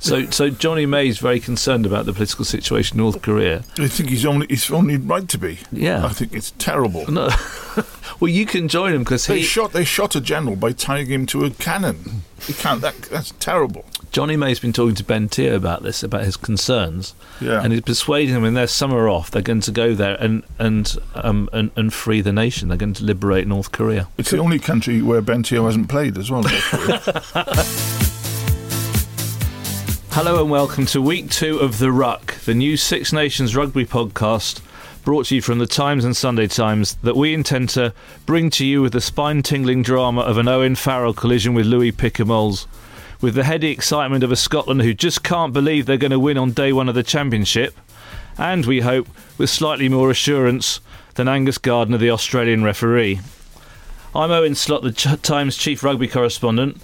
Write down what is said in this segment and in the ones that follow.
So, so Johnny May is very concerned about the political situation in North Korea. I think he's only he's only right to be. Yeah. I think it's terrible. No, well, you can join him because They he, shot they shot a general by tying him to a cannon. You can't. That that's terrible. Johnny May's been talking to Ben Te'o about this, about his concerns, Yeah. and he's persuading him when their summer off, they're going to go there and and um and, and free the nation. They're going to liberate North Korea. It's the only country where Ben Bentio hasn't played as well. Hello and welcome to week two of The Ruck, the new Six Nations rugby podcast brought to you from the Times and Sunday Times that we intend to bring to you with the spine tingling drama of an Owen Farrell collision with Louis Picamoles, with the heady excitement of a Scotland who just can't believe they're going to win on day one of the championship, and we hope with slightly more assurance than Angus Gardner, the Australian referee. I'm Owen Slot, the Times chief rugby correspondent.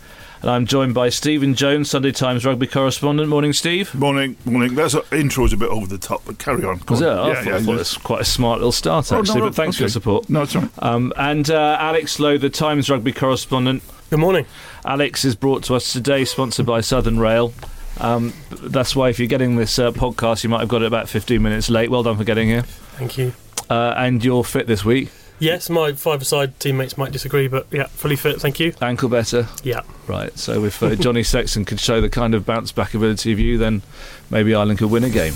And I'm joined by Stephen Jones, Sunday Times rugby correspondent. Morning, Steve. morning, morning. That's uh, intro's a bit over the top, but carry on. Go Was it? on. I thought, I thought it was quite a smart little start, Oh, no, actually. no, but thanks for your support. No, it's all right. Um, and uh, Alex Lowe, the Times rugby correspondent. Good morning. Alex is brought to us today, sponsored by Southern Rail. Um, that's why if you're getting this uh, podcast, you might have got it about 15 minutes late. Well done for getting here. Thank you. Uh, and you're fit this week. Yes, my five-a-side teammates might disagree, but yeah, fully fit. Thank you. Ankle better. Yeah. Right. So if uh, Johnny Sexton could show the kind of bounce back ability of you, then maybe Ireland could win a game.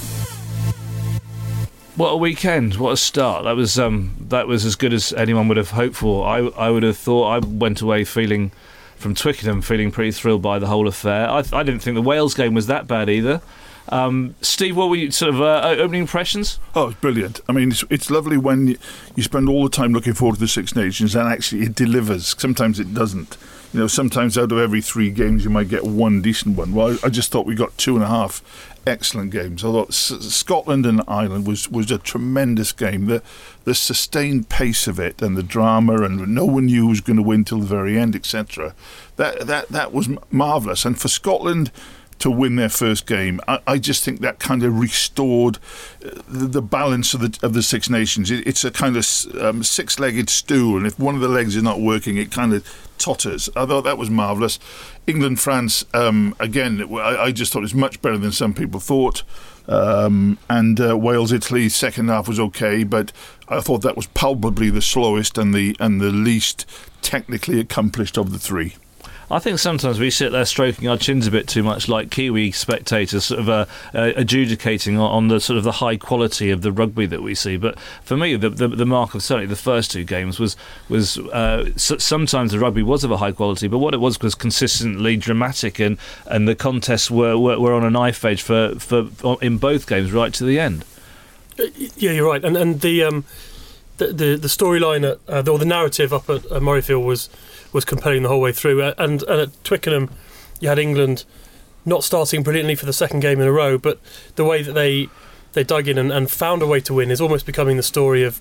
What a weekend! What a start! That was um, that was as good as anyone would have hoped for. I I would have thought. I went away feeling from Twickenham feeling pretty thrilled by the whole affair. I, I didn't think the Wales game was that bad either. Um, Steve, what were your sort of uh, opening impressions? Oh, it's brilliant. I mean, it's, it's lovely when you, you spend all the time looking forward to the Six Nations and actually it delivers. Sometimes it doesn't. You know, sometimes out of every three games you might get one decent one. Well, I, I just thought we got two and a half excellent games. I thought S- Scotland and Ireland was, was a tremendous game. The the sustained pace of it and the drama and no one knew who was going to win till the very end, etc. That that that was marvelous. And for Scotland to win their first game. I, I just think that kind of restored uh, the, the balance of the of the Six Nations. It, it's a kind of um, six-legged stool, and if one of the legs is not working, it kind of totters. I thought that was marvellous. England France um, again. I, I just thought it was much better than some people thought. Um, and uh, Wales Italy second half was okay, but I thought that was palpably the slowest and the and the least technically accomplished of the three. I think sometimes we sit there stroking our chins a bit too much, like Kiwi spectators, sort of uh, uh, adjudicating on, the sort of the high quality of the rugby that we see. But for me, the, the, the mark of certainly the first two games was was uh, sometimes the rugby was of a high quality, but what it was was consistently dramatic, and, and the contests were, were, were on a knife edge for, for in both games right to the end. Yeah, you're right. And and the um, the the, the storyline uh, or the narrative up at, at Murrayfield was was compelling the whole way through. Uh, And and at Twickenham, you had England not starting brilliantly for the second game in a row, but the way that they they dug in and, and found a way to win is almost becoming the story of,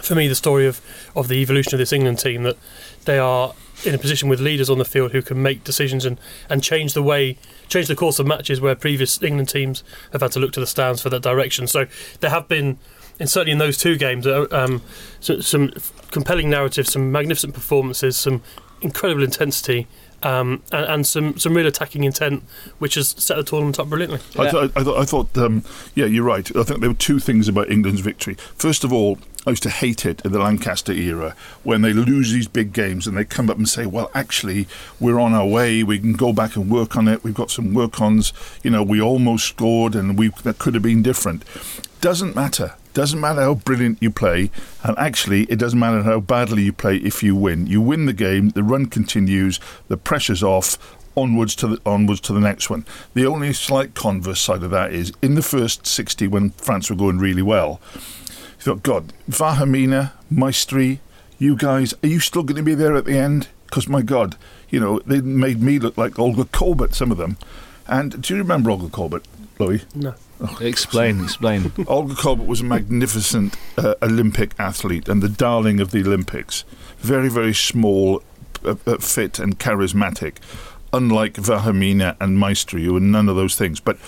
for me, the story of of the evolution of this England team. That they are in a position with leaders on the field who can make decisions and, and change the way, change the course of matches where previous England teams have had to look to the stands for that direction. So there have been, and certainly in those two games, uh, um, so, some compelling narratives, some magnificent performances, some incredible intensity. Um, and, and some, some real attacking intent, which has set the tournament up brilliantly. I, thought, I thought, I thought, um, yeah, you're right. I think there were two things about England's victory. First of all, I used to hate it in the Lancaster era when they lose these big games and they come up and say, "Well, actually, we're on our way. We can go back and work on it. We've got some work ons. You know, we almost scored, and we that could have been different." Doesn't matter. Doesn't matter how brilliant you play, and actually, it doesn't matter how badly you play if you win. You win the game, the run continues, the pressure's off, onwards to the onwards to the next one. The only slight converse side of that is in the first 60 when France were going really well. You thought, God, Vahaamahina, Maestri, you guys, are you still going to be there at the end? Because my God, you know they made me look like Olga Korbut, some of them. And do you remember Olga Korbut, Louis? No. Explain, explain. Olga Korbut was a magnificent uh, Olympic athlete and the darling of the Olympics. Very, very small, uh, uh, fit, and charismatic. Unlike Vahaamahina and Maestri, who were none of those things. But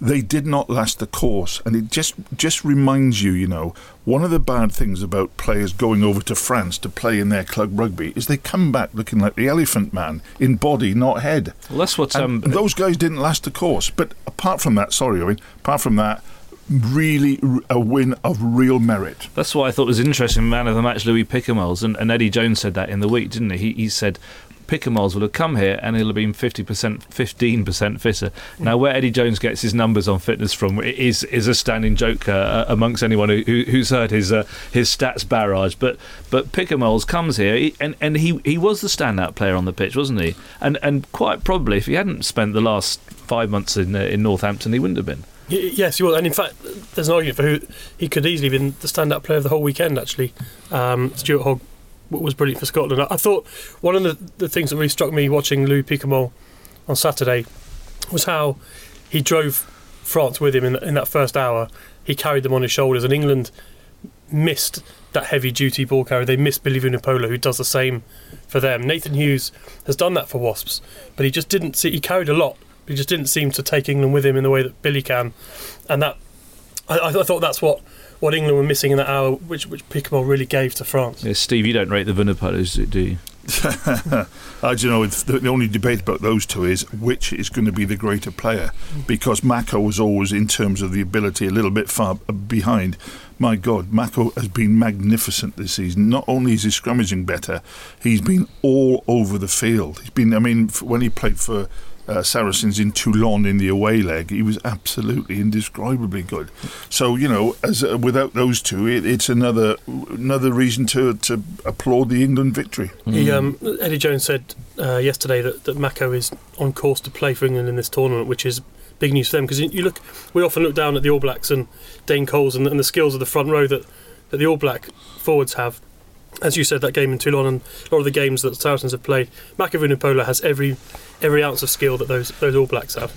they did not last the course, and it just just reminds you, you know, one of the bad things about players going over to France to play in their club rugby is they come back looking like the Elephant Man in body, not head. Well, that's what um, those guys didn't last the course. But apart from that, sorry, Owen. Apart from that, really a win of real merit. That's what I thought was interesting. Man of the match, Louis Picamoles, and, and Eddie Jones said that in the week, didn't he? He, he said Picamoles will have come here and he'll have been fifty percent, fifteen percent fitter. Now, where Eddie Jones gets his numbers on fitness from is is a standing joke uh, amongst anyone who, who, who's heard his uh, his stats barrage. But but Picamoles comes here and and he he was the standout player on the pitch, wasn't he? And and quite probably, if he hadn't spent the last five months in uh, in Northampton, he wouldn't have been. Yes, he was, and in fact, there's an argument for who he could easily have been the stand-up player of the whole weekend. Actually, um, Stuart Hogg was brilliant for Scotland. I, thought one of the, the things that really struck me watching Louis Picamoles on Saturday was how he drove France with him in, in that first hour. He carried them on his shoulders, and England missed that heavy-duty ball carrier. They missed Billy Vunipola, who does the same for them. Nathan Hughes has done that for Wasps, but he just didn't see. He carried a lot. but He just didn't seem to take England with him in the way that Billy can, and that I, I thought that's what, what England were missing in that hour, which which Picamoles really gave to France. Yeah, Steve, you don't rate the Vunipolas, do you? I don't know. The, the only debate about those two is which is going to be the greater player, because Mako was always, in terms of the ability, a little bit far behind. My God, Mako has been magnificent this season. Not only is he scrummaging better, he's been all over the field. He's been. I mean, when he played for. Uh, Saracens in Toulon in the away leg, he was absolutely indescribably good. So you know, as uh, without those two, it, it's another another reason to to applaud the England victory. He, um, Eddie Jones said uh, yesterday that, that Mako is on course to play for England in this tournament, which is big news for them because you, you look, we often look down at the All Blacks and Dane Coles and, and the skills of the front row that, that the All Black forwards have. As you said, that game in Toulon and a lot of the games that the Saracens have played, Mako Vunipola has every every ounce of skill that those those All Blacks have.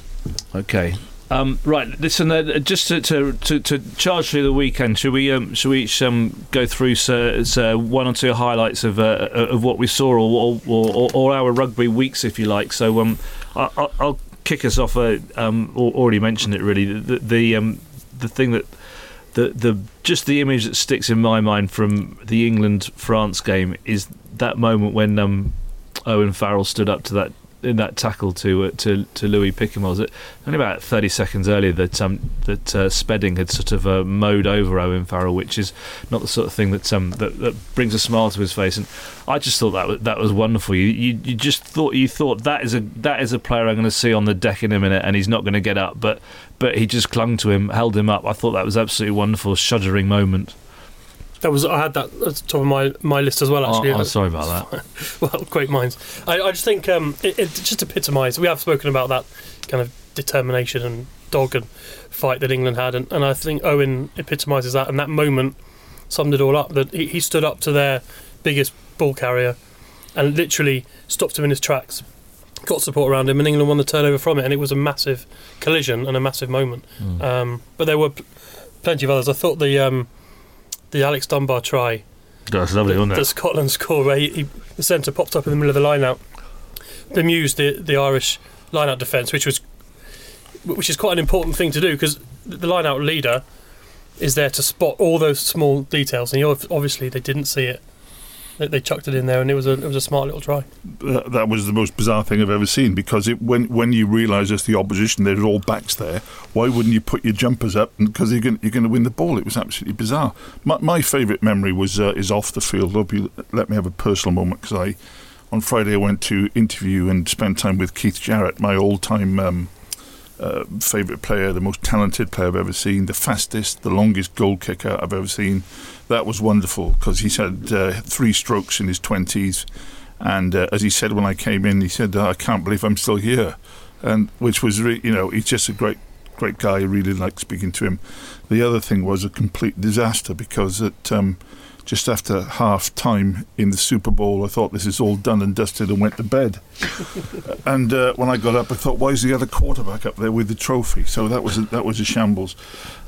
Okay. Um, right, listen. Uh, just to, to, to, to charge through the weekend, should we um, should we each um, go through so, so one or two highlights of uh, of what we saw, or, or, or, or our rugby weeks, if you like. So um, I, I'll, I'll kick us off. Uh, um, already mentioned it. Really, the the, um, the thing that the the just the image that sticks in my mind from the England France game is that moment when um, Owen Farrell stood up to that in that tackle to uh, to to Louis Picamoles. It only about thirty seconds earlier that um that uh, Spedding had sort of uh, mowed over Owen Farrell, which is not the sort of thing that um that, that brings a smile to his face. And I just thought that was, that was wonderful. You, you you just thought you thought that is a that is a player I'm going to see on the deck in a minute, and he's not going to get up, but but he just clung to him, held him up. I thought that was absolutely wonderful, shuddering moment. That was I had that at the top of my, my list as well. Actually, Oh, I'm sorry about that. well, great minds. I, I just think um, it, it just epitomised. We have spoken about that kind of determination and dog and fight that England had, and, and I think Owen epitomises that. And that moment summed it all up. That he, he stood up to their biggest ball carrier and literally stopped him in his tracks. Got support around him, and England won the turnover from it. And it was a massive collision and a massive moment. Um, but there were pl- plenty of others. I thought the um, the Alex Dunbar try That's lovely, wasn't the it? Scotland score where he, he, the centre popped up in the middle of the line out, bemused the the Irish line out defence, which was which is quite an important thing to do because the line out leader is there to spot all those small details, and you obviously they didn't see it. They, they chucked it in there, and it was a it was a smart little try. that, that was the most bizarre thing I've ever seen because it, when when you realise as the opposition there's all backs there, why wouldn't you put your jumpers up because you're going you're going to win the ball? It was absolutely bizarre. My, my favourite memory was uh, is off the field. Let me have a personal moment because I on Friday I went to interview and spend time with Keith Jarrett, my all-time. Um, uh, favourite player, the most talented player I've ever seen, the fastest, the longest goal kicker I've ever seen. That was wonderful because he's had uh, three strokes in his 20s. And uh, as he said when I came in, he said, "I can't believe I'm still here," and which was, re- you know, he's just a great, great guy. I really liked speaking to him. The other thing was a complete disaster because at um, just after half time in the Super Bowl, I thought this is all done and dusted and went to bed. and uh, when I got up, I thought, why is the other quarterback up there with the trophy? So that was a, that was a shambles.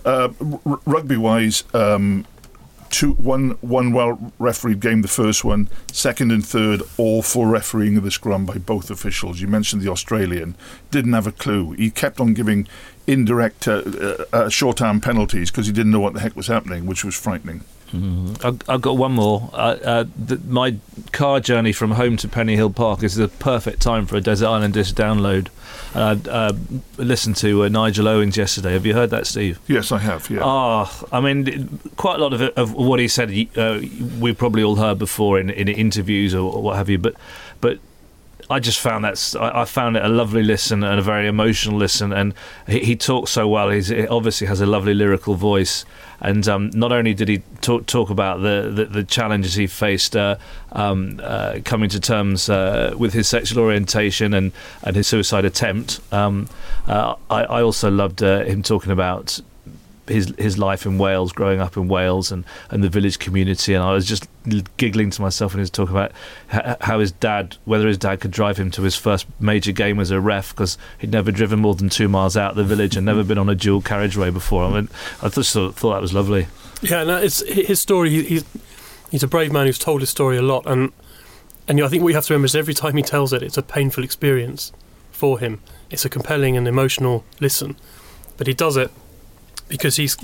Uh, r- rugby wise, um, two, one, one well refereed game, the first one, second and third, all for refereeing of the scrum by both officials. You mentioned the Australian, didn't have a clue. He kept on giving indirect uh, uh, uh, short arm penalties because he didn't know what the heck was happening, which was frightening. Mm-hmm. I've, I've got one more. Uh, uh, the, my car journey from home to Pennyhill Park is the perfect time for a Desert Island Disc download. I uh, listened to uh, Nigel Owens yesterday. Have you heard that, Steve? Yes, I have. Yeah. Oh, I mean, quite a lot of, it, of what he said, uh, we've probably all heard before in, in interviews or what have you. But, but I just found that I found it a lovely listen and a very emotional listen, and he, he talks so well. He's, he obviously has a lovely lyrical voice, and um, not only did he talk, talk about the, the, the challenges he faced uh, um, uh, coming to terms uh, with his sexual orientation and, and his suicide attempt, um, uh, I, I, also loved uh, him talking about his his life in Wales, growing up in Wales, and, and the village community. And I was just giggling to myself when he was talking about how his dad, whether his dad could drive him to his first major game as a ref, because he'd never driven more than two miles out of the village and never been on a dual carriageway before. I mean, I just thought, thought that was lovely. Yeah, no, it's his story. He's he's a brave man who's told his story a lot, and and you know, I think what you have to remember is every time he tells it, it's a painful experience for him. It's a compelling and emotional listen, but he does it because he's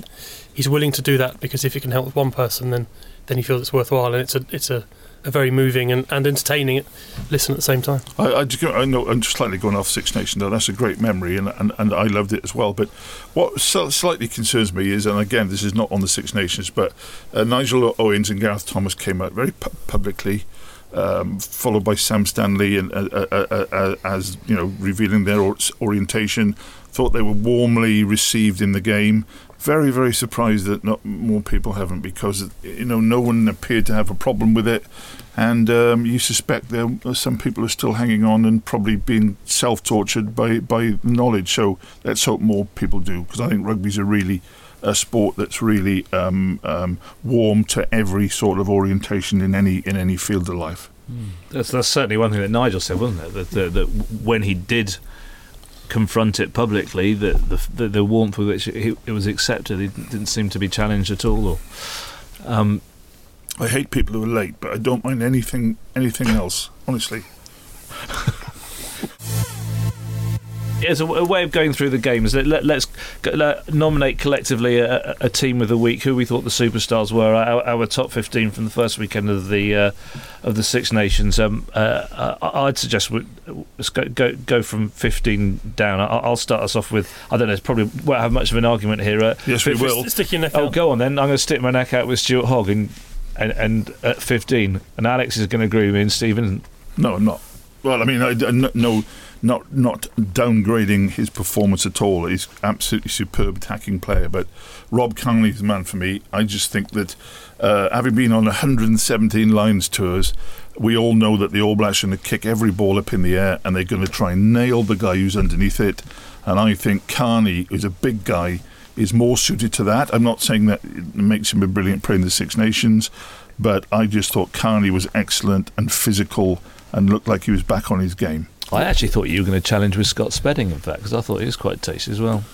he's willing to do that because if it can help one person, then then he feels it's worthwhile, and it's a it's a, a very moving and, and entertaining listen at the same time. I, I, I know I'm just slightly going off Six Nations though. That's a great memory, and, and, and I loved it as well. But what slightly concerns me is, and again, this is not on the Six Nations, but uh, Nigel Owens and Gareth Thomas came out very pu- publicly. Um, followed by Sam Stanley, and uh, uh, uh, uh as you know, revealing their or- orientation, thought they were warmly received in the game. Very, very surprised that not more people haven't because you know no one appeared to have a problem with it, and um, you suspect there some people are still hanging on and probably being self-tortured by by knowledge. So let's hope more people do because I think rugby's a really a sport that's really um, um, warm to every sort of orientation in any in any field of life. Mm. That's, that's certainly one thing that Nigel said, wasn't it? That, that, that when he did confront it publicly, the the, the warmth with which it, it was accepted, it didn't seem to be challenged at all. Or, um, I hate people who are late, but I don't mind anything anything else, honestly. as a, a, way of going through the games, let, us let, nominate collectively a, a, team of the week. Who we thought the superstars were. Our, our top fifteen from the first weekend of the uh, of the Six Nations. Um, uh, I'd suggest we, go, go go from fifteen down. I'll start us off with. I don't know. It's probably won't have much of an argument here. Uh, yes, we will. Stick your neck oh, out. go on then. I'm going to stick my neck out with Stuart Hogg and and, and at fifteen. And Alex is going to agree with me, and Stephen. No, I'm not. Well, I mean, I, I, no not not downgrading his performance at all. He's absolutely superb attacking player. But Rob Kearney is the man for me. I just think that uh, having been on 117 Lions tours, we all know that the All Blacks are going to kick every ball up in the air and they're going to try and nail the guy who's underneath it. And I think Kearney is a big guy. Is more suited to that. I'm not saying that it makes him a brilliant player in the Six Nations, but I just thought Kearney was excellent and physical and looked like he was back on his game. I actually thought you were going to challenge with Scott Spedding, in fact, because I thought he was quite tasty as well.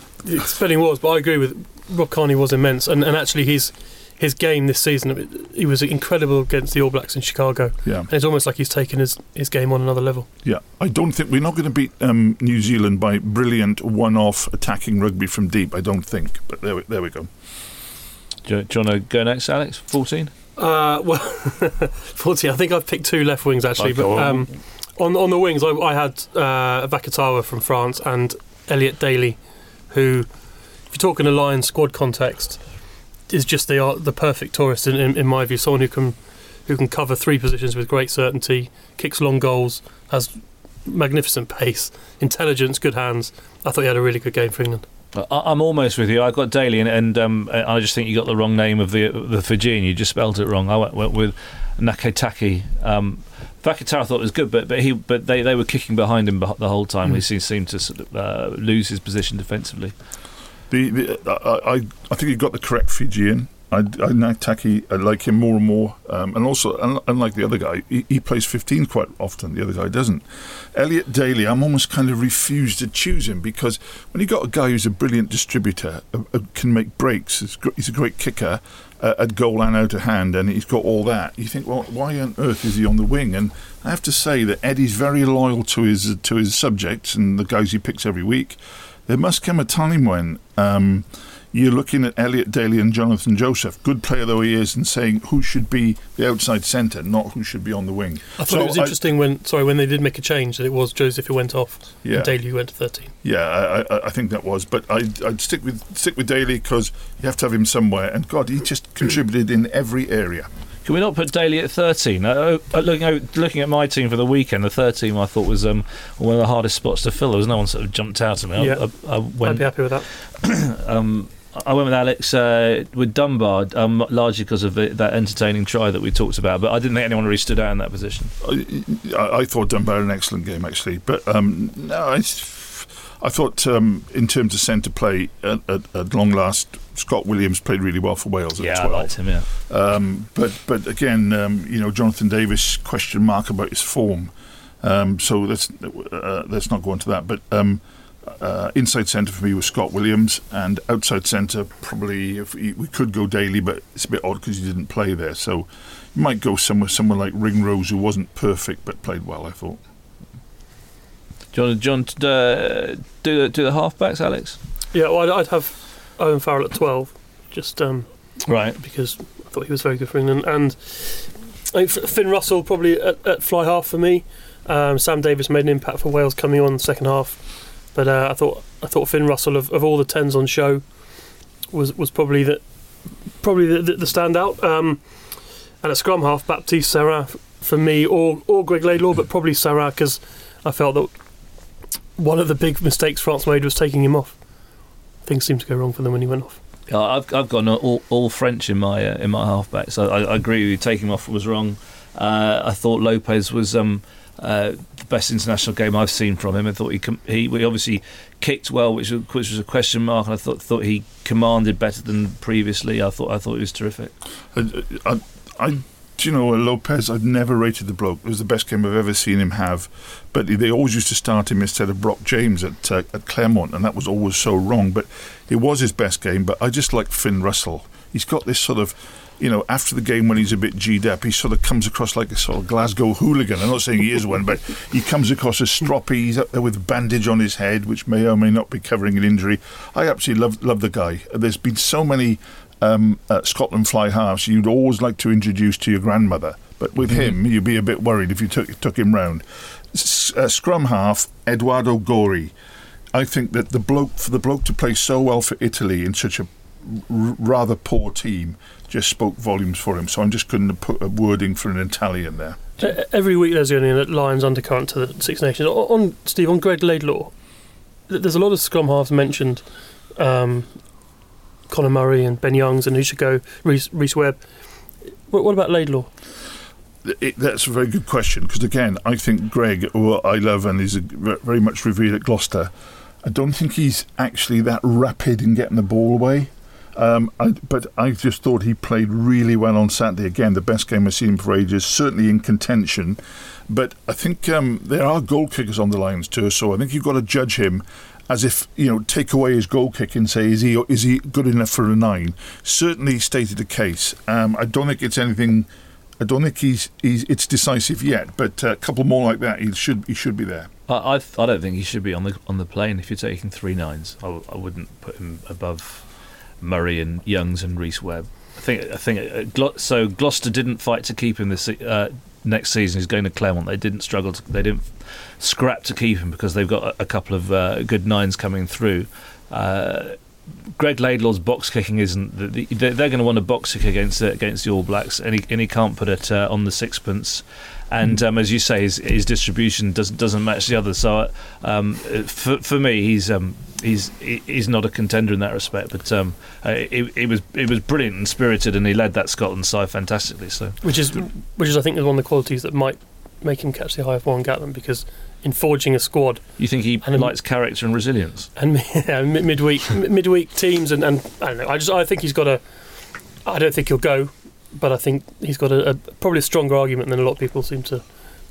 Spedding was, but I agree with Rob Kearney was immense, and, and actually his his game this season he was incredible against the All Blacks in Chicago. Yeah, and it's almost like he's taken his, his game on another level. Yeah, I don't think we're not going to beat um, New Zealand by brilliant one-off attacking rugby from deep. I don't think, but there we, there we go. Do you, do you want to go next, Alex? Fourteen. Uh, well, fourteen. I think I've picked two left wings actually, but. Um, on on the wings, I, I had uh, Vakatawa from France and Elliot Daly, who, if you're talking a Lions squad context, is just the the perfect tourist in, in, in, my view. Someone who can who can cover three positions with great certainty, kicks long goals, has magnificent pace, intelligence, good hands. I thought he had a really good game for England. I'm almost with you. I got Daly, and, and um, I just think you got the wrong name of the the Fijian. You just spelled it wrong. I went with Nakaitaci. Um, Vakatawa thought was good, but but he but they, they were kicking behind him the whole time. Mm. He seemed, seemed to sort of, uh, lose his position defensively. The, the I, I I think he got the correct Fijian. I, I Nakaitaci, I like him more and more, um, and also un- unlike the other guy, he, he plays 15 quite often. The other guy doesn't. Elliot Daly, I'm almost kind of refused to choose him because when you got a guy who's a brilliant distributor, uh, uh, can make breaks, he's a great kicker uh, at goal and out of hand, and he's got all that. You think, well, why on earth is he on the wing? And I have to say that Eddie's very loyal to his to his subjects and the guys he picks every week. There must come a time when um, you're looking at Elliot Daly and Jonathan Joseph, good player though he is, and saying who should be the outside centre, not who should be on the wing. I thought So it was interesting when sorry when they did make a change that it was Joseph who went off Yeah. and Daly who went to 13. Yeah, I, I, I think that was, but I'd, I'd stick with stick with Daly because you have to have him somewhere. And God, he just contributed in every area. Can we not put Daly at 13? Uh, uh, looking, at, looking at my team for the weekend, the third team I thought was um, one of the hardest spots to fill. There was no one sort of jumped out at me. I- Yeah. I, I, I'd be happy with that. um, I went with Alex uh, with Dunbar, um, largely because of the, that entertaining try that we talked about. But I didn't think anyone really stood out in that position. I, I thought Dunbar had an excellent game actually, but um, no, I, I thought um, in terms of centre play at, at, at long last, Scott Williams played really well for Wales at Yeah, I liked him. Yeah. Um, but but again, um, you know, Jonathan Davies question mark about his form. Um, so let's uh, let's not go into that. But um, uh, inside centre for me was Scott Williams, and outside centre probably if we, we could go Daly, but it's a bit odd because he didn't play there. So you might go somewhere somewhere like Ringrose, who wasn't perfect but played well. I thought. Do you want to, do, you want to uh, do, the, do the halfbacks, Alex? Yeah, well, I'd, I'd have Owen Farrell at 12, just um, Right. because I thought he was very good for England. And I think Finn Russell probably at, at fly half for me. Um, Sam Davies made an impact for Wales coming on the second half, but uh, I thought I thought Finn Russell of, of all the tens on show was was probably the probably the, the, the standout. Um, and at scrum half, Baptiste Serin for me, or or Greg Laidlaw, but probably Serin because I felt that one of the big mistakes France made was taking him off. Things seemed to go wrong for them when he went off. Yeah, I've I've gone all, all French in my uh, in my halfback, so I, I agree with you. Taking him off was wrong. Uh, I thought Lopez was um, uh, the best international game I've seen from him. I thought he he, he obviously kicked well, which was, which was a question mark. And I thought thought he commanded better than previously. I thought I thought he was terrific. I, I, I do you know Lopez? I've never rated the bloke. It was the best game I've ever seen him have. But they always used to start him instead of Brock James at uh, at Clermont, and that was always so wrong. But it was his best game. But I just like Finn Russell. He's got this sort of. You know, after the game when he's a bit G'd up, he sort of comes across like a sort of Glasgow hooligan. I'm not saying he is one, but he comes across as stroppy. He's up there with a bandage on his head, which may or may not be covering an injury. I absolutely love love the guy. There's been so many um, uh, Scotland fly halves you'd always like to introduce to your grandmother. But with him, you'd be a bit worried if you took took him round. S- uh, scrum half, Edoardo Gori. I think that the bloke for the bloke to play so well for Italy in such a r- rather poor team just spoke volumes for him. So I'm just couldn't put a wording for an Italian there. Every week there's going to be a Lions undercurrent to the Six Nations. On Steve, on Greg Laidlaw, th- there's a lot of scrum halves mentioned. Um, Conor Murray and Ben Youngs and who should go Rhys, Rhys Webb. What, what about Laidlaw? It, that's a very good question because again, I think Greg, who I love and is a, very much revered at Gloucester, I don't think he's actually that rapid in getting the ball away. Um, I, but I just thought he played really well on Saturday. Again, the best game I've seen him for ages. Certainly in contention, but I think um, there are goal kickers on the Lions too. So I think you've got to judge him as if you know take away his goal kick and say is he is he good enough for a nine? Certainly stated a case. Um, I don't think it's anything. I don't think he's, he's it's decisive yet, but a couple more like that, he should he should be there. I I, I don't think he should be on the on the plane if you're taking three nines. I, I wouldn't put him above Murray and Youngs and Rhys Webb. I think I think uh, so. Gloucester didn't fight to keep him this uh, next season. He's going to Clermont. They didn't struggle. To, they didn't scrap to keep him because they've got a, a couple of uh, good nines coming through. Uh, Greg Laidlaw's box kicking isn't. The, the, they're going to want a box kick against the, against the All Blacks, and he, and he can't put it uh, on the sixpence. And um, as you say, his, his distribution doesn't doesn't match the others. So um, for for me, he's um, he's he's not a contender in that respect. But um, uh, it, it was it was brilliant and spirited, and he led that Scotland side fantastically. So which is which is I think is one of the qualities that might make him catch the eye of Warren Gatland because in forging a squad. You think he and likes character and resilience? And yeah, midweek midweek teams and, and I don't know. I just I think he's got a. I don't think he'll go, but I think he's got a, a probably a stronger argument than a lot of people seem to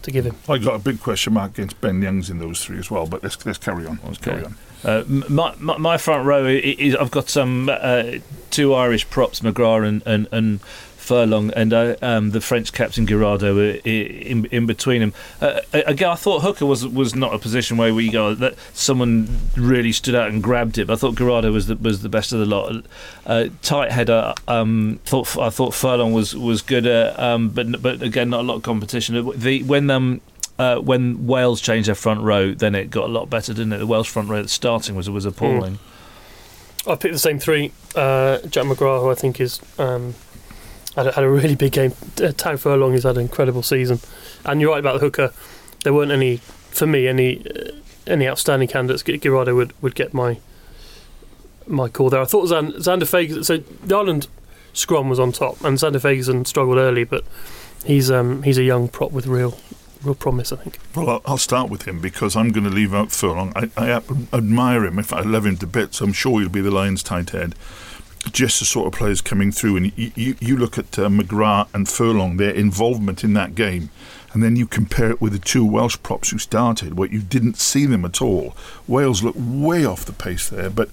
to give him. I got a big question mark against Ben Youngs in those three as well, but let's let's carry on. Let's okay. carry on. Uh, my, my, my front row is I've got some uh, two Irish props, McGrath and and, and Furlong and uh, um, the French captain Guirado in, in between them. Uh, again, I thought Hooker was was not a position where we go that someone really stood out and grabbed it. But I thought Guirado was the, was the best of the lot. Uh, tight header. Um, thought I thought Furlong was was good, uh, um, but but again, not a lot of competition. The when um. Uh, when Wales changed their front row, then it got a lot better, didn't it? The Welsh front row at starting was was appalling. Mm. I picked the same three. Uh, Jack McGrath, who I think is um, had a, had a really big game. Uh, Furlong has had an incredible season, and you're right about the hooker. There weren't any, for me, any uh, any outstanding candidates. Guirado would, would get my my call there. I thought Zan, Zander Fagerson. So the Ireland scrum was on top, and Zander Fagerson struggled early, but he's um, he's a young prop with real real promise, I think. Well, I'll start with him because I'm going to leave out Furlong. I, I admire him. If I love him to bits, I'm sure he'll be the Lions' tight head just the sort of players coming through. And you, you, you look at uh, McGrath and Furlong, their involvement in that game, and then you compare it with the two Welsh props who started, where you didn't see them at all. Wales look way off the pace there. But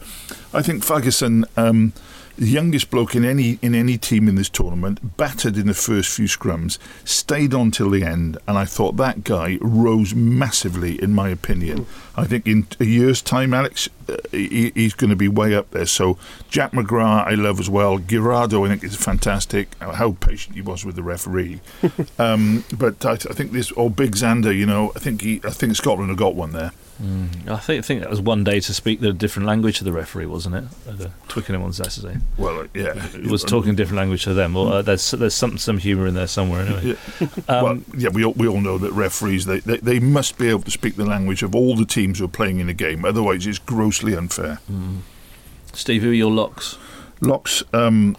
I think Fagerson. Um, the youngest bloke in any in any team in this tournament, battered in the first few scrums, stayed on till the end, and I thought that guy rose massively, in my opinion. I think in a year's time, Alex, he, he's going to be way up there. So Jack McGrath, I love as well. Guirado, I think is fantastic. How patient he was with the referee. um, but I, I, think this old Big Zander, you know, I think he, I think Scotland have got one there. Mm. I think I think that was one day to speak the different language to the referee, wasn't it? At, uh, Twickenham on Saturday. Well, uh, yeah, it was talking a different language to them. Well, uh, there's there's some some humour in there somewhere anyway. Yeah. Um, well, yeah, we all, we all know that referees they, they they must be able to speak the language of all the teams who are playing in a game. Otherwise, it's grossly unfair. Mm. Steve, who are your locks? Locks. Um,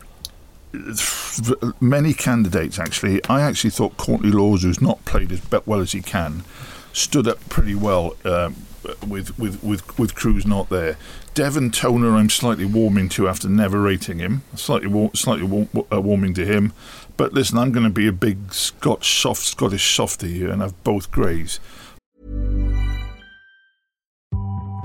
many candidates actually. I actually thought Courtney Lawes, who's not played as well as he can, stood up pretty well. Um, with with with with Kruis not there. Devin Toner, I'm slightly warming to after never rating him. Slightly war- slightly war- uh, warming to him. But listen, I'm going to be a big Scotch soft Scottish softy here and have both greys.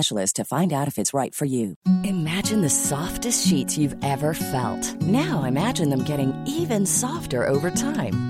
specialist to find out if it's right for you. Imagine the softest sheets you've ever felt. Now imagine them getting even softer over time.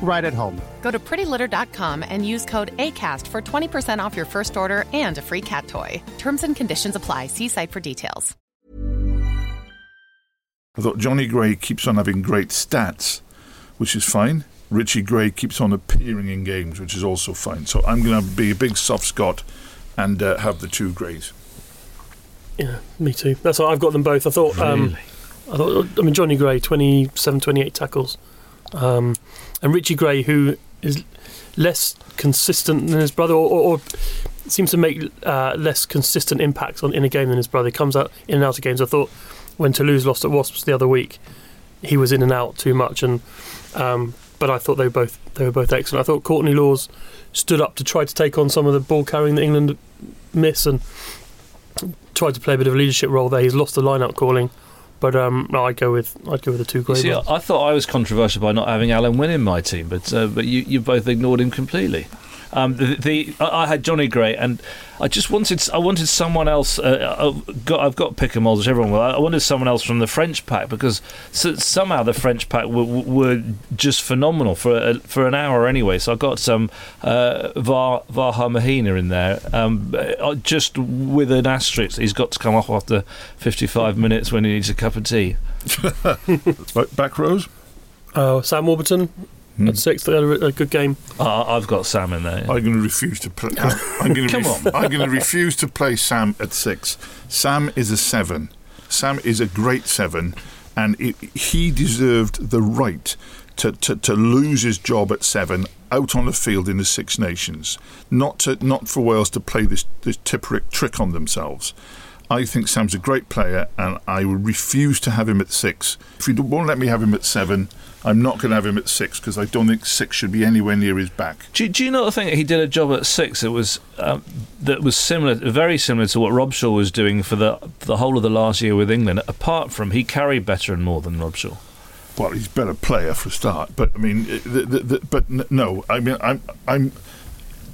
right at home. Go to prettylitter.com and use code ACAST for 20% off your first order and a free cat toy. Terms and conditions apply. See site for details. I thought Johnny Gray keeps on having great stats, which is fine. Richie Gray keeps on appearing in games, which is also fine. So I'm going to be a big soft Scot and uh, have the two Grays. Yeah, me too. That's why I've got them both. I thought, um, I thought, I mean, Johnny Gray, 27, 28 tackles, um, and Richie Gray, who is less consistent than his brother, or, or, or seems to make uh, less consistent impacts on in a game than his brother. He comes out in and out of games. I thought when Toulouse lost at Wasps the other week, he was in and out too much, and um, but I thought they were both they were both excellent. I thought Courtney Lawes stood up to try to take on some of the ball carrying that England miss and tried to play a bit of a leadership role there. He's lost the line-out calling, but um, no, I'd go with I'd go with the two You see. I thought I was controversial by not having Alun Wyn in my team, but uh, but you, you both ignored him completely. Um, the, the I I had Johnny Gray, and I just wanted I wanted someone else. Uh, I've got I've got Picamoles, which everyone will. I wanted someone else from the French pack because s somehow the French pack were, were just phenomenal for a, for an hour anyway. So I got some uh, Var Varha Mahina in there, um, uh, just with an asterisk. He's got to come off after 55 minutes when he needs a cup of tea. Back rows. Uh, Sam Warburton Hmm. at six. They had a, a good game. Uh, I've got Sam in there. I'm going to refuse to play. I'm going to Come ref- I'm going to refuse to play Sam at six. Sam is a seven. Sam is a great seven, and it, he deserved the right to, to, to lose his job at seven out on the field in the Six Nations, not to not for Wales to play this this Tipuric trick on themselves. I think Sam's a great player, and I will refuse to have him at six. If you don't- won't let me have him at seven, I'm not going to have him at six because I don't think six should be anywhere near his back. Do, do you not think he did a job at six that was um, that was similar, very similar to what Robshaw was doing for the the whole of the last year with England? Apart from he carried better and more than Robshaw. well, he's a better player for a start. But I mean, uh, the, the, the, but n- no, I mean, I'm, I'm.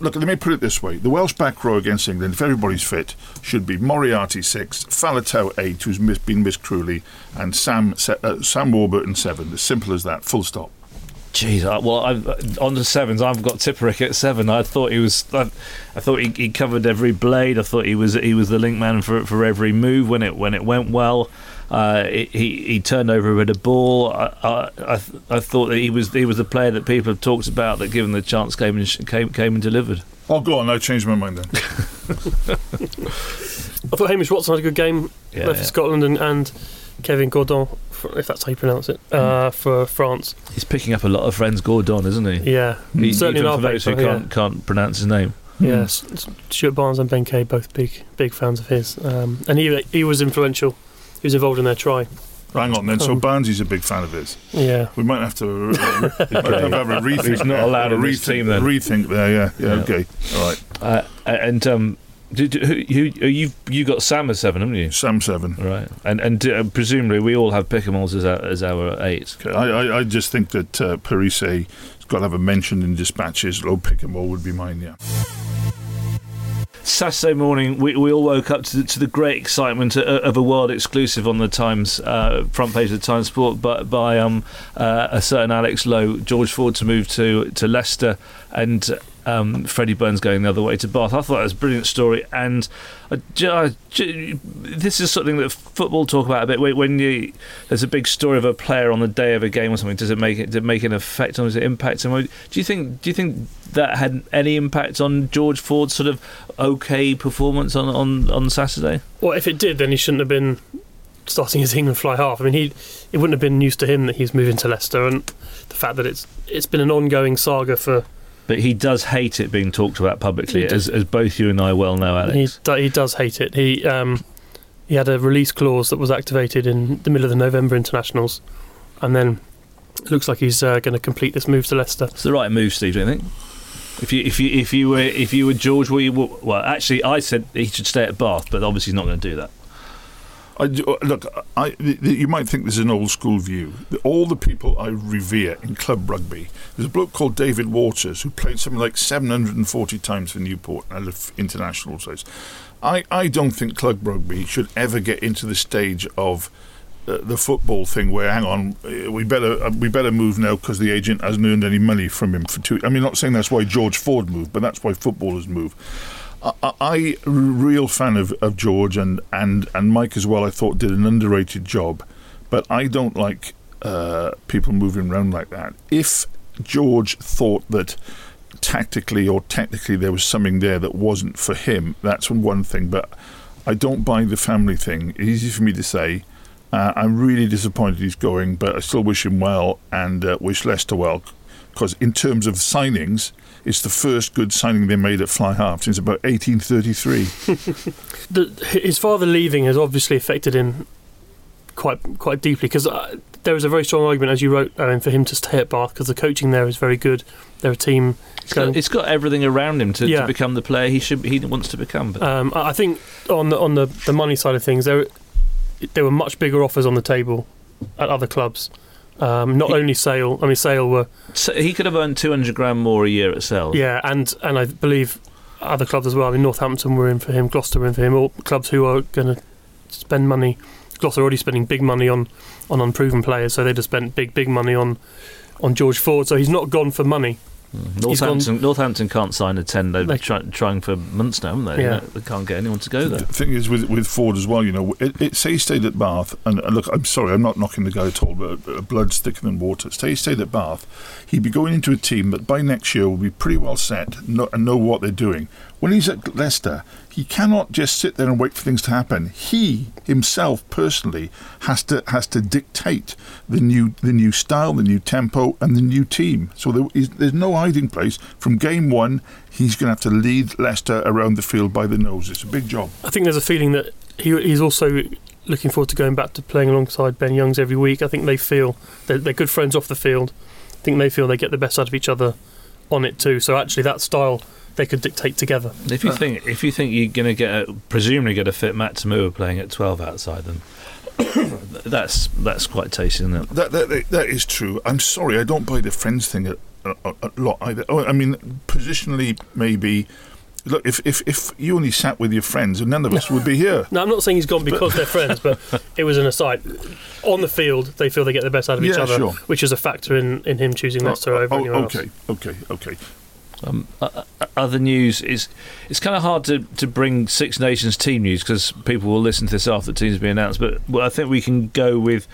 Look, let me put it this way: the Welsh back row against England, if everybody's fit, should be Moriarty six, Faletau eight, who's miss, been missed cruelly, and Sam uh, Sam Warburton seven. As simple as that. Full stop. Jeez, well, I've, on the sevens, I've got Tipuric at seven. I thought he was, I, I thought he, he covered every blade. I thought he was he was the link man for for every move when it when it went well. Uh, he he turned over a bit of ball. I, I, I, th- I thought that he was he was the player that people have talked about that, given the chance, came and sh- came came and delivered. Oh, go on. I changed my mind then. I thought Hamish Watson had a good game Yeah, left yeah. for Scotland and, and Kevin Gourdon, for, if that's how you pronounce it, uh, for France. He's picking up a lot of friends, Gourdon, isn't he? Yeah, He- certainly even in our for those who can't can't pronounce his name. Yeah, yeah. S- S- Stuart Barnes and Ben Kay both big big fans of his, um, and he he was influential. He was involved in their try. Hang on then. So Um, Barnsley's a big fan of his. Yeah, We might have to, uh, might have, to have a rethink. He's not allowed a rethink, team then. Rethink there. Yeah. Yeah. Yeah. Okay. All right. Uh, and um, did, who, who, you you got Sam as seven, haven't you? Sam seven. Right, and and uh, presumably we all have Picamoles as our, as our eight. Okay, I, I, I just think that uh, Parise has got to have a mention in dispatches. Low pick would be mine, yeah. Saturday morning, we, we all woke up to the, to the great excitement of, of a world exclusive on the Times uh, front page of the Times Sport, but by um, uh, a certain Alex Lowe, George Ford to move to to Leicester, and um, Freddie Burns going the other way to Bath. I thought that was a brilliant story, and I, I, this is something that football talk about a bit. When you there's a big story of a player on the day of a game or something, does it make it, does it make an effect on? Does it impact? Do you think? Do you think that had any impact on George Ford's sort of okay performance on on, on Saturday? Well, if it did, then he shouldn't have been starting his England fly half. I mean, he it wouldn't have been news to him that he's moving to Leicester, and the fact that it's it's been an ongoing saga for but he does hate it being talked about publicly, as, as both you and I well know, Alex. He, he does hate it. He um, he had a release clause that was activated in the middle of the November internationals, and then it looks like he's uh, going to complete this move to Leicester. It's the right move, Steve. Do you think? If you if you if you were if you were George, were you well? Actually, I said he should stay at Bath, but obviously he's not going to do that. I, uh, look, I, you might think this is an old school view. All the people I revere in club rugby, there's a bloke called David Waters who played something like 740 times for Newport and international size. I, I don't think club rugby should ever get into the stage of uh, the football thing where hang on uh, we better we better move now because the agent hasn't earned any money from him for two I mean not saying that's why George Ford moved but that's why footballers move I, I real fan of, of George and, and, and Mike as well. I thought did an underrated job, but I don't like uh, people moving around like that. If George thought that tactically or technically there was something there that wasn't for him, that's one thing. But I don't buy the family thing. Easy for me to say. Uh, I'm really disappointed he's going, but I still wish him well and uh, wish Leicester well. Because in terms of signings, it's the first good signing they made at fly half since about 1833. the, his father leaving has obviously affected him quite quite deeply because uh, there was a very strong argument, as you wrote, Alan, for him to stay at Bath because the coaching there is very good. They're a team. It's got, it's got everything around him to, yeah. to, become the player he should he wants to become. Um, I think on the on the, the money side of things, there there were much bigger offers on the table at other clubs. Um, not he, only Sale, I mean Sale were. So he could have earned two hundred grand more a year at Sale. Yeah, and and I believe other clubs as well. I mean Northampton were in for him, Gloucester were in for him. All clubs who are going to spend money. Gloucester are already spending big money on on unproven players, so they just spent big big money on on George Ford. So he's not gone for money. Northampton, Northampton can't sign a ten. They're been try, trying for months now, haven't they? Yeah. they can't get anyone to go there. The thing is with with Ford as well. You know, it, it, say he stayed at Bath, and, and, look, I'm sorry, I'm not knocking the guy at all, but uh, blood's thicker than water. Say he stayed at Bath, he'd be going into a team that by next year will be pretty well set and know what they're doing. When he's at Leicester, he cannot just sit there and wait for things to happen. He himself personally has to has to dictate the new the new style, the new tempo, and the new team. So there is, there's no hiding place. From game one, he's going to have to lead Leicester around the field by the nose. It's a big job. I think there's a feeling that he, he's also looking forward to going back to playing alongside Ben Youngs every week. I think they feel they're, they're good friends off the field. I think they feel they get the best out of each other on it too. So actually, that style they could dictate together. If you uh, think if you think you're going to get a, presumably get a fit Matt To'omua playing at 12 outside, then that's that's quite tasty, isn't it? That, that that is true. I'm sorry, I don't buy the friends thing a, a, a lot either. Oh, I mean, positionally maybe. Look, if, if, if you only sat with your friends, none of us would be here. No, I'm not saying he's gone because they're friends, but it was an aside. On the field, they feel they get the best out of each yeah, other, sure. which is a factor in, in him choosing Leicester oh, over oh, anyone okay, else. Okay, okay, okay. Um, uh, other news is it's kind of hard to, to bring Six Nations team news because people will listen to this after the teams be announced. But well, I think we can go with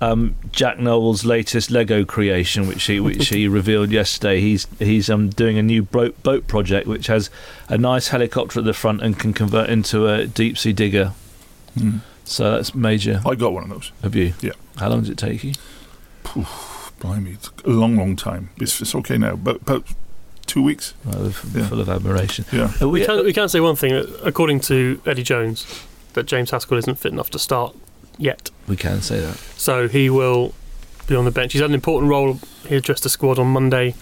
um, Jack Nowell's latest Lego creation, which he which he revealed yesterday. He's he's um, doing a new boat boat project which has a nice helicopter at the front and can convert into a deep sea digger. Mm. So that's major. I got one of those. Have you? Yeah. How long does it take you? blimey, it's a long, long time. It's, it's okay now, but but two weeks. Well, yeah. Full of admiration. Yeah. Uh, we, can, we can say one thing. According to Eddie Jones, that James Haskell isn't fit enough to start yet. We can say that. So he will be on the bench. He's had an important role. He addressed the squad on Monday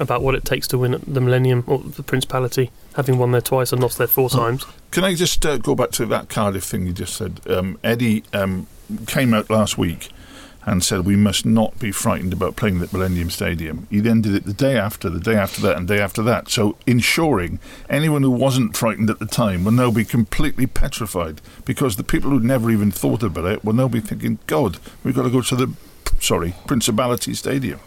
about what it takes to win at the Millennium or the Principality, having won there twice and lost there four oh. times. Can I just uh, go back to that Cardiff thing you just said? Um, Eddie um, came out last week and said we must not be frightened about playing at Millennium Stadium. He then did it the day after, the day after that, and day after that. So ensuring anyone who wasn't frightened at the time will now be completely petrified because the people who never even thought about it will now be thinking, God, we've got to go to the sorry Principality Stadium.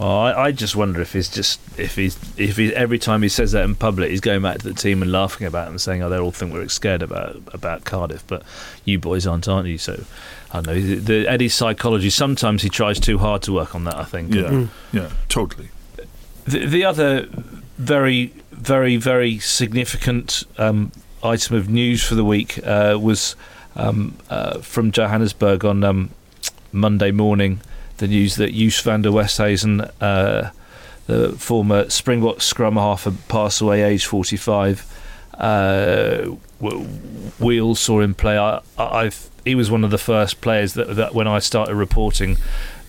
Oh, I, I just wonder if he's just if he's if he every time he says that in public, he's going back to the team and laughing about them, saying, "Oh, they all think we're scared about about Cardiff, but you boys aren't, aren't you?" So, I don't know the, the Eddie's psychology. Sometimes he tries too hard to work on that. I think. Yeah, yeah, totally. The, the other very, very, very significant um, item of news for the week uh, was um, uh, from Johannesburg on um, Monday morning the news that Joost van der Westhuizen, uh, the former Springbok scrum half, passed away aged 45. Uh, we all saw him play. I, I, he was one of the first players that, that when I started reporting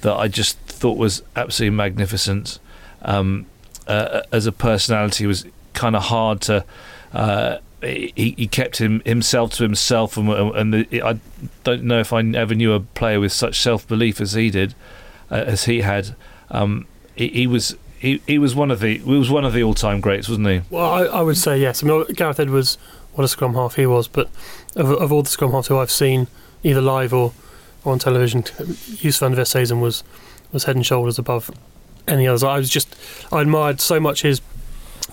that I just thought was absolutely magnificent. Um, uh, as a personality, was kind of hard to. Uh, he, he kept him himself to himself, and, and the, I don't know if I ever knew a player with such self belief as he did uh, as he had. Um, he, he, was he, he was one of the he was one of the all time greats, wasn't he? Well, I, I, would say yes. I mean, Gareth Edwards, what a scrum half he was. But of, of all the scrum halves who I've seen, either live or, or on television, Joost van der Westhuizen was was head and shoulders above any others. I was just I admired so much his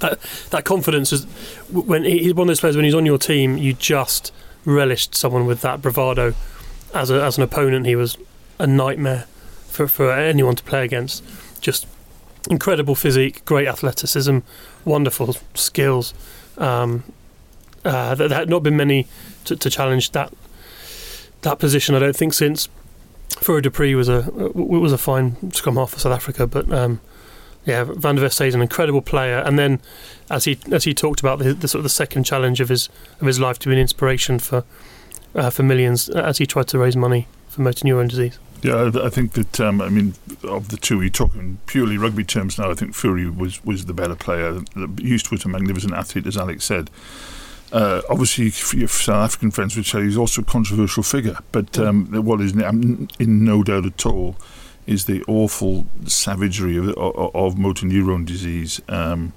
that that confidence is when he, he's one of those players when he's on your team, you just relished someone with that bravado. As a, as an opponent, he was a nightmare for, for anyone to play against. Just incredible physique, great athleticism, wonderful skills. Um, uh, there, had not been many to, to, challenge that that position. I don't think since Fourie du Preez was a was a fine scrum half for South Africa, but um, yeah, Van der Vest is an incredible player. And then, as he as he talked about the, the, sort of the second challenge of his of his life to be an inspiration for uh, for millions as he tried to raise money for motor neuron disease. Yeah, I think that um, I mean of the two, you're talking purely rugby terms now. I think Fourie was was the better player. Joost was a magnificent athlete, as Alex said. Uh, obviously, your South African friends would say he's also a controversial figure, but um, what is in no doubt at all is the awful savagery of, of, of motor neuron disease. Um,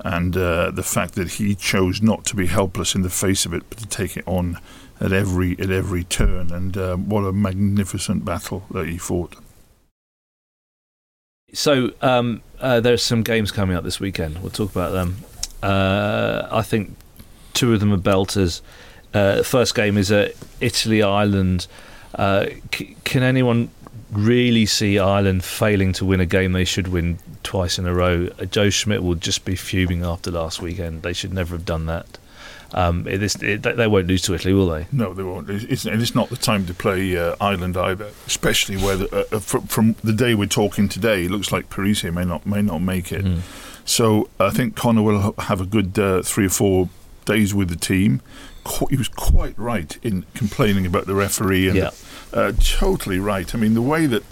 and uh, the fact that he chose not to be helpless in the face of it, but to take it on at every at every turn. And uh, what a magnificent battle that he fought. So um, uh, there's some games coming up this weekend. We'll talk about them. Uh, I think two of them are belters. Uh, first game is at Italy Ireland. Uh, c- can anyone really see Ireland failing to win a game they should win twice in a row? Uh, Joe Schmidt will just be fuming after last weekend. They should never have done that. Um, it it, they won't lose to Italy, will they? No, they won't. It's, it's not the time to play uh, Ireland either, especially where the, uh, uh from, from, the day we're talking today, it looks like Parisse may not may not make it. Mm. So I think Conor will have a good uh, three or four days with the team. He was quite right in complaining about the referee, and yeah. Uh, totally right. I mean, the way that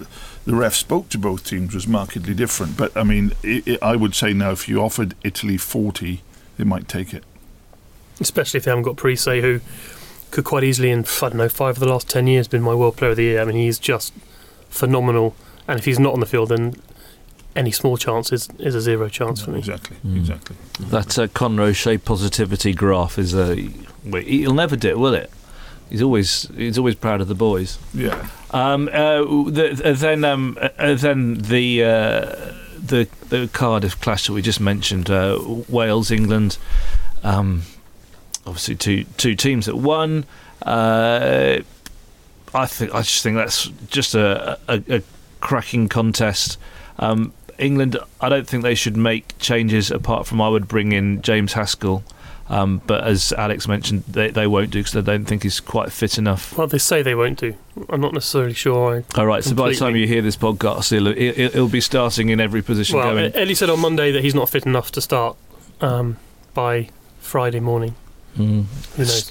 the ref spoke to both teams was markedly different. But I mean, it, it, I would say now, if you offered Italy forty, they might take it especially if they haven't got Parisse, who could quite easily, in I don't know, five of the last ten years, been my World Player of the Year. I mean, he's just phenomenal. And if he's not on the field, then any small chance is, is a zero chance no, for me. Exactly, mm. exactly. That uh, Conor O'Shea positivity graph is a. He'll never do it, will it? He's always he's always proud of the boys. Yeah. Um, uh, the, then um, uh, then the. Uh, the the Cardiff clash that we just mentioned, uh, Wales, England. Um, obviously two two teams that won. Uh, I think I just think that's just a, a, a cracking contest. Um, England, I don't think they should make changes apart from I would bring in James Haskell. Um, but as Alex mentioned, they, they won't do because they don't think he's quite fit enough. Well, they say they won't do. I'm not necessarily sure. I All right, so by the time you hear this podcast, he'll, he'll, he'll be starting in every position. Well, going. Eddie said on Monday that he's not fit enough to start um, by Friday morning. Mm.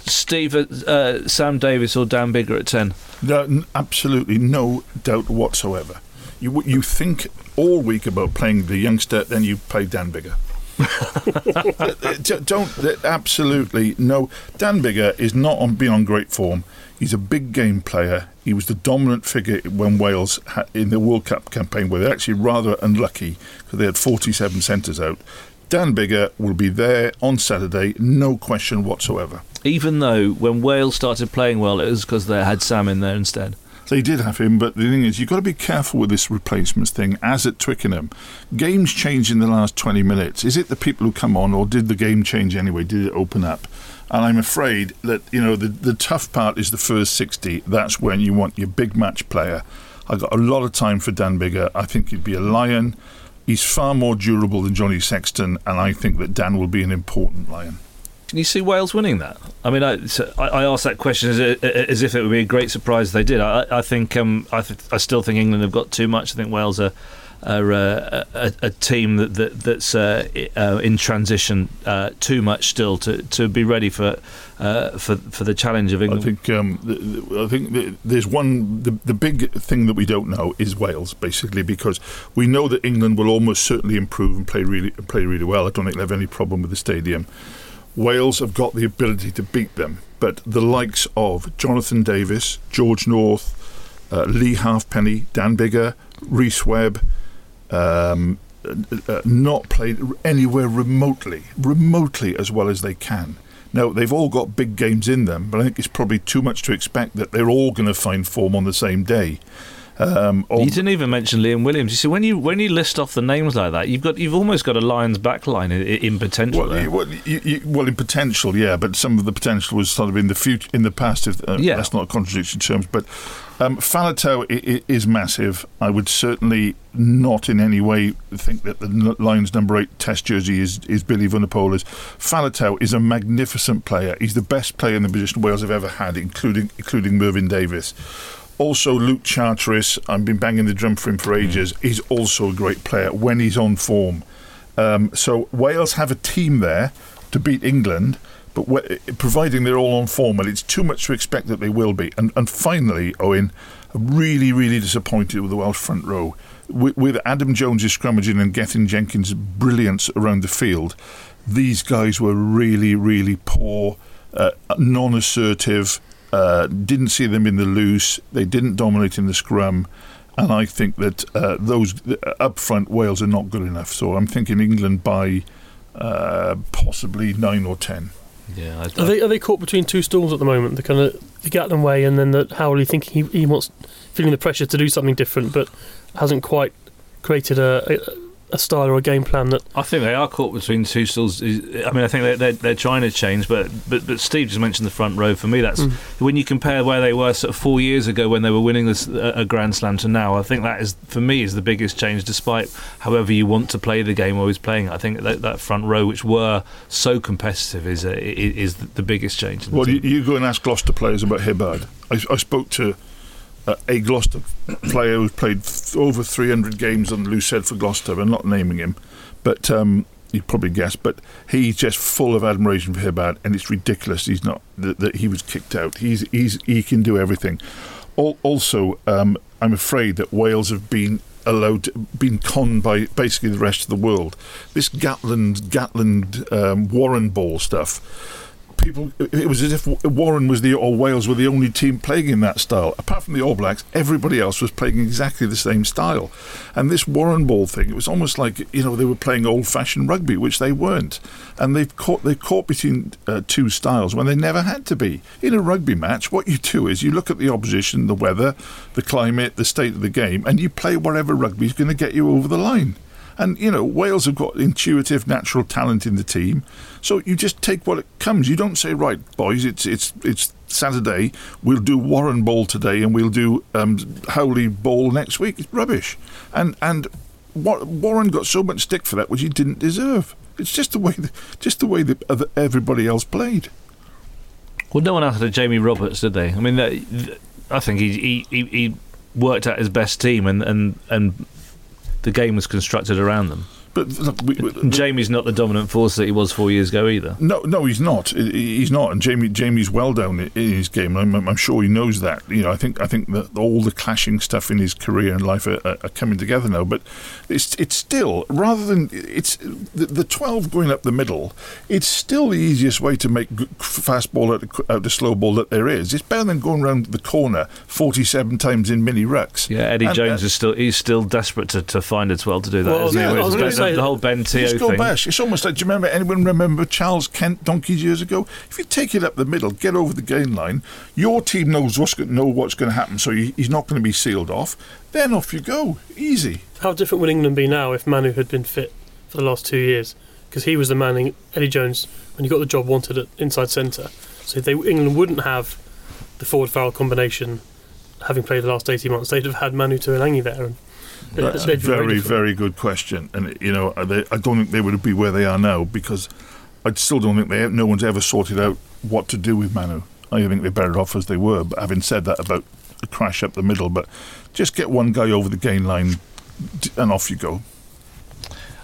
Steve, uh, Sam Davies or Dan Biggar at 10? No, absolutely no doubt whatsoever. You, you think all week about playing the youngster, then you play Dan Biggar. D- uh, uh, don't absolutely no. Dan Biggar is not on been on great form. He's a big game player. He was the dominant figure when Wales ha- in the World Cup campaign, where they're actually rather unlucky because they had 47 centres out. Dan Biggar will be there on Saturday, no question whatsoever. Even though when Wales started playing well, it was because they had Sam in there instead. They did have him, but the thing is, you've got to be careful with this replacements thing, as at Twickenham. Games change in the last 20 minutes. Is it the people who come on, or did the game change anyway? Did it open up? And I'm afraid that, you know, the, the tough part is the first 60. That's when you want your big match player. I've got a lot of time for Dan Biggar. I think he'd be a lion. He's far more durable than Johnny Sexton, and I think that Dan will be an important lion. Can you see Wales winning that? I mean, I, I, asked that question as, as if it would be a great surprise if they did. I, I think um, I, th- I still think England have got too much. I think Wales are, are uh, a, a team that, that that's uh, uh, in transition uh, too much still to, to be ready for uh, for for the challenge of England. I think um, I think th- there's one the, the big thing that we don't know is Wales basically because we know that England will almost certainly improve and play really play really well. I don't think they have any problem with the stadium. Wales have got the ability to beat them, but the likes of Jonathan Davies, George North, uh, Lee Halfpenny, Dan Biggar, Rhys Webb, um, uh, uh, not played anywhere remotely, remotely as well as they can. Now they've all got big games in them, but I think it's probably too much to expect that they're all going to find form on the same day. Um, you didn't even mention Liam Williams. You see, when you when you list off the names like that, you've got you've almost got a Lions backline in, in potential. Well, well, you, you, well, in potential, yeah, but some of the potential was sort of in the future, in the past. If uh, Yeah. that's not a contradiction in terms, but um, Faletau i- i- is massive. I would certainly not in any way think that the Lions number eight Test jersey is is Billy Vunipola's. Faletau is a magnificent player. He's the best player in the position Wales have ever had, including including Mervyn Davies. Also, Luke Charteris, I've been banging the drum for him for ages. He's also a great player when he's on form. Um, so Wales have a team there to beat England, but providing they're all on form, and it's too much to expect that they will be. And, and finally, Owen, I'm really, really disappointed with the Welsh front row. With, with Adam Jones' scrummaging and Gethin Jenkins' brilliance around the field, these guys were really, really poor, uh, non-assertive. Uh, didn't see them in the loose. They didn't dominate in the scrum. And I think that uh, those up front, Wales are not good enough. So I'm thinking England by uh, possibly nine or ten. yeah, I, Are they are they caught between two stools at the moment? The kind of the Gatland way, and then the Howley thinking he, he wants feeling the pressure to do something different, but hasn't quite created a, a, a style or a game plan that. I think they are caught between two stools. I mean, I think they're, they're, they're trying to change, but, but but Steve just mentioned the front row. For me, that's mm. when you compare where they were sort of four years ago when they were winning this a a Grand Slam to now. I think that is for me is the biggest change. Despite however you want to play the game or is playing. I think that, that front row, which were so competitive, is a, i- is the biggest change. In the Well, you, you go and ask Gloucester players about Hibbard. I, I spoke to uh, a Gloucester player who's played over 300 games on Lucid for Gloucester. I'm not naming him, but um, you probably guessed. But he's just full of admiration for Hibbard, and it's ridiculous. He's not that, that he was kicked out. He's he's he can do everything. Al- Also, um, I'm afraid that Wales have been allowed been conned by basically the rest of the world. This Gatland Gatland um, Warren ball stuff people it was as if Warren was the or Wales were the only team playing in that style. Apart from the All Blacks everybody else was playing exactly the same style. And this Warren ball thing it was almost like you know they were playing old fashioned rugby which they weren't. And they've caught they caught between uh, two styles when they never had to be. In a rugby match what you do is you look at the opposition the weather the climate the state of the game and you play whatever rugby is going to get you over the line and you know, Wales have got intuitive, natural talent in the team. So you just take what it comes. You don't say, right, boys, it's it's it's Saturday. We'll do Warren Ball today, and we'll do um, Howley Ball next week. It's rubbish. And and Wa- Warren got so much stick for that, which he didn't deserve. It's just the way just the way that everybody else played. Well, no one had Jamie Roberts, did they? I mean, I think he, he he he worked out his best team, and and and the game was constructed around them. But look, we, we, Jamie's not the dominant force that he was four years ago either. No, no, he's not. He's not. And Jamie, Jamie's well down in his game. I'm, I'm sure he knows that. You know, I think, I think that all the clashing stuff in his career and life are, are coming together now. But it's, it's still rather than it's the, the twelve going up the middle. It's still the easiest way to make fast ball out of, out of slow ball that there is. It's better than going around the corner forty-seven times in mini rucks. Yeah, Eddie and, Jones uh, is still he's still desperate to, to find a twelve to do that. Well, yeah, I was going to say the, the whole Ben Te'o thing. Bash. It's almost like do you remember anyone remember Charles Kent donkeys years ago? If you take it up the middle, get over the gain line, your team knows what's know what's going to happen, so he's not going to be sealed off. Then off you go, easy. How different would England be now if Manu had been fit for the last two years? Because he was the man Eddie Jones when he got the job wanted at inside centre. So they, England wouldn't have the Ford-Farrell combination having played the last 18 months, they'd have had Manu Tuilagi there. And that's a very, very good question, and you know, they, I don't think they would be where they are now because I still don't think they no one's ever sorted out what to do with Manu. I think they're better off as they were. But having said that about a crash up the middle, but just get one guy over the gain line, and off you go.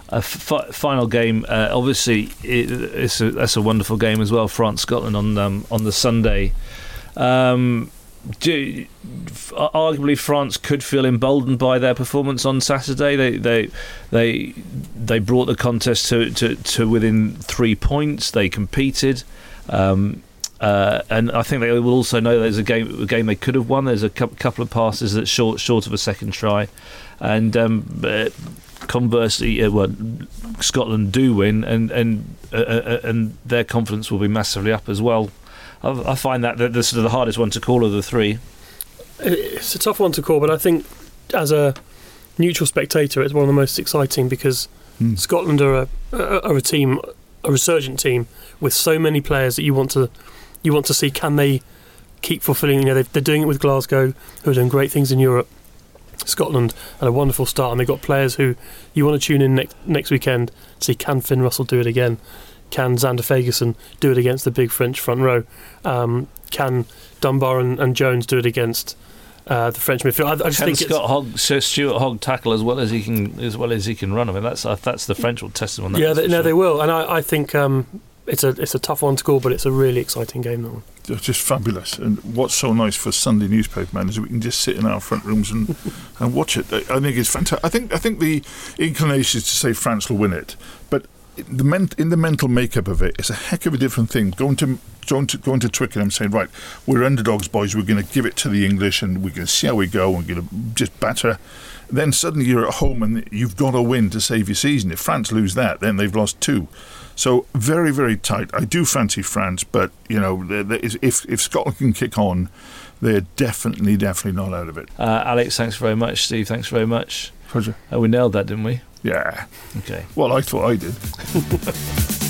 A f- final game, uh, obviously, it, it's a, that's a wonderful game as well. France Scotland on um, on the Sunday. Um, do, arguably France could feel emboldened by their performance on Saturday. They they they they brought the contest to to, to within three points. They competed. Um, uh, and I think they will also know there's a game a game they could have won. There's a couple of passes that short short of a second try, and um, conversely, uh, well, Scotland do win, and and uh, uh, and their confidence will be massively up as well. I, I find that the, the, sort of the hardest one to call of the three. It's a tough one to call, but I think as a neutral spectator, it's one of the most exciting because mm. Scotland are a, are a team, a resurgent team with so many players that you want to you want to see can they keep fulfilling. You know, they're doing it with Glasgow, who are doing great things in Europe. Scotland had a wonderful start, and they've got players who you want to tune in next next weekend to see can Finn Russell do it again can Zander Fagerson do it against the big French front row? Um, can Dunbar and, and, Jones do it against uh, the French midfield? I, I just can think Scott Hogg, Sir Stuart Hogg tackle as well as he can as well as he can run. I mean, that's uh, that's the French will test him on that. Yeah, they, no, sure. they will, and I, I think um, it's a it's a tough one to call, but it's a really exciting game. That one. just fabulous. And what's so nice for Sunday newspaper man is we can just sit in our front rooms and, and watch it. I think it's fantastic. I think I think the inclination is to say France will win it, but the ment- in the mental makeup of it, it's a heck of a different thing. Going to going to going to Twickenham saying, right, we're underdogs, boys. We're going to give it to the English, and we're going to see how we go. We're going to just batter. Then suddenly you're at home, and you've got to win to save your season. If France lose that, then they've lost two. So very very tight. I do fancy France, but you know, if if Scotland can kick on, they're definitely definitely not out of it. Uh, Alex, thanks very much. Steve, thanks very much. Pleasure. Uh, we nailed that, didn't we? Yeah. Okay. Well, I thought I did.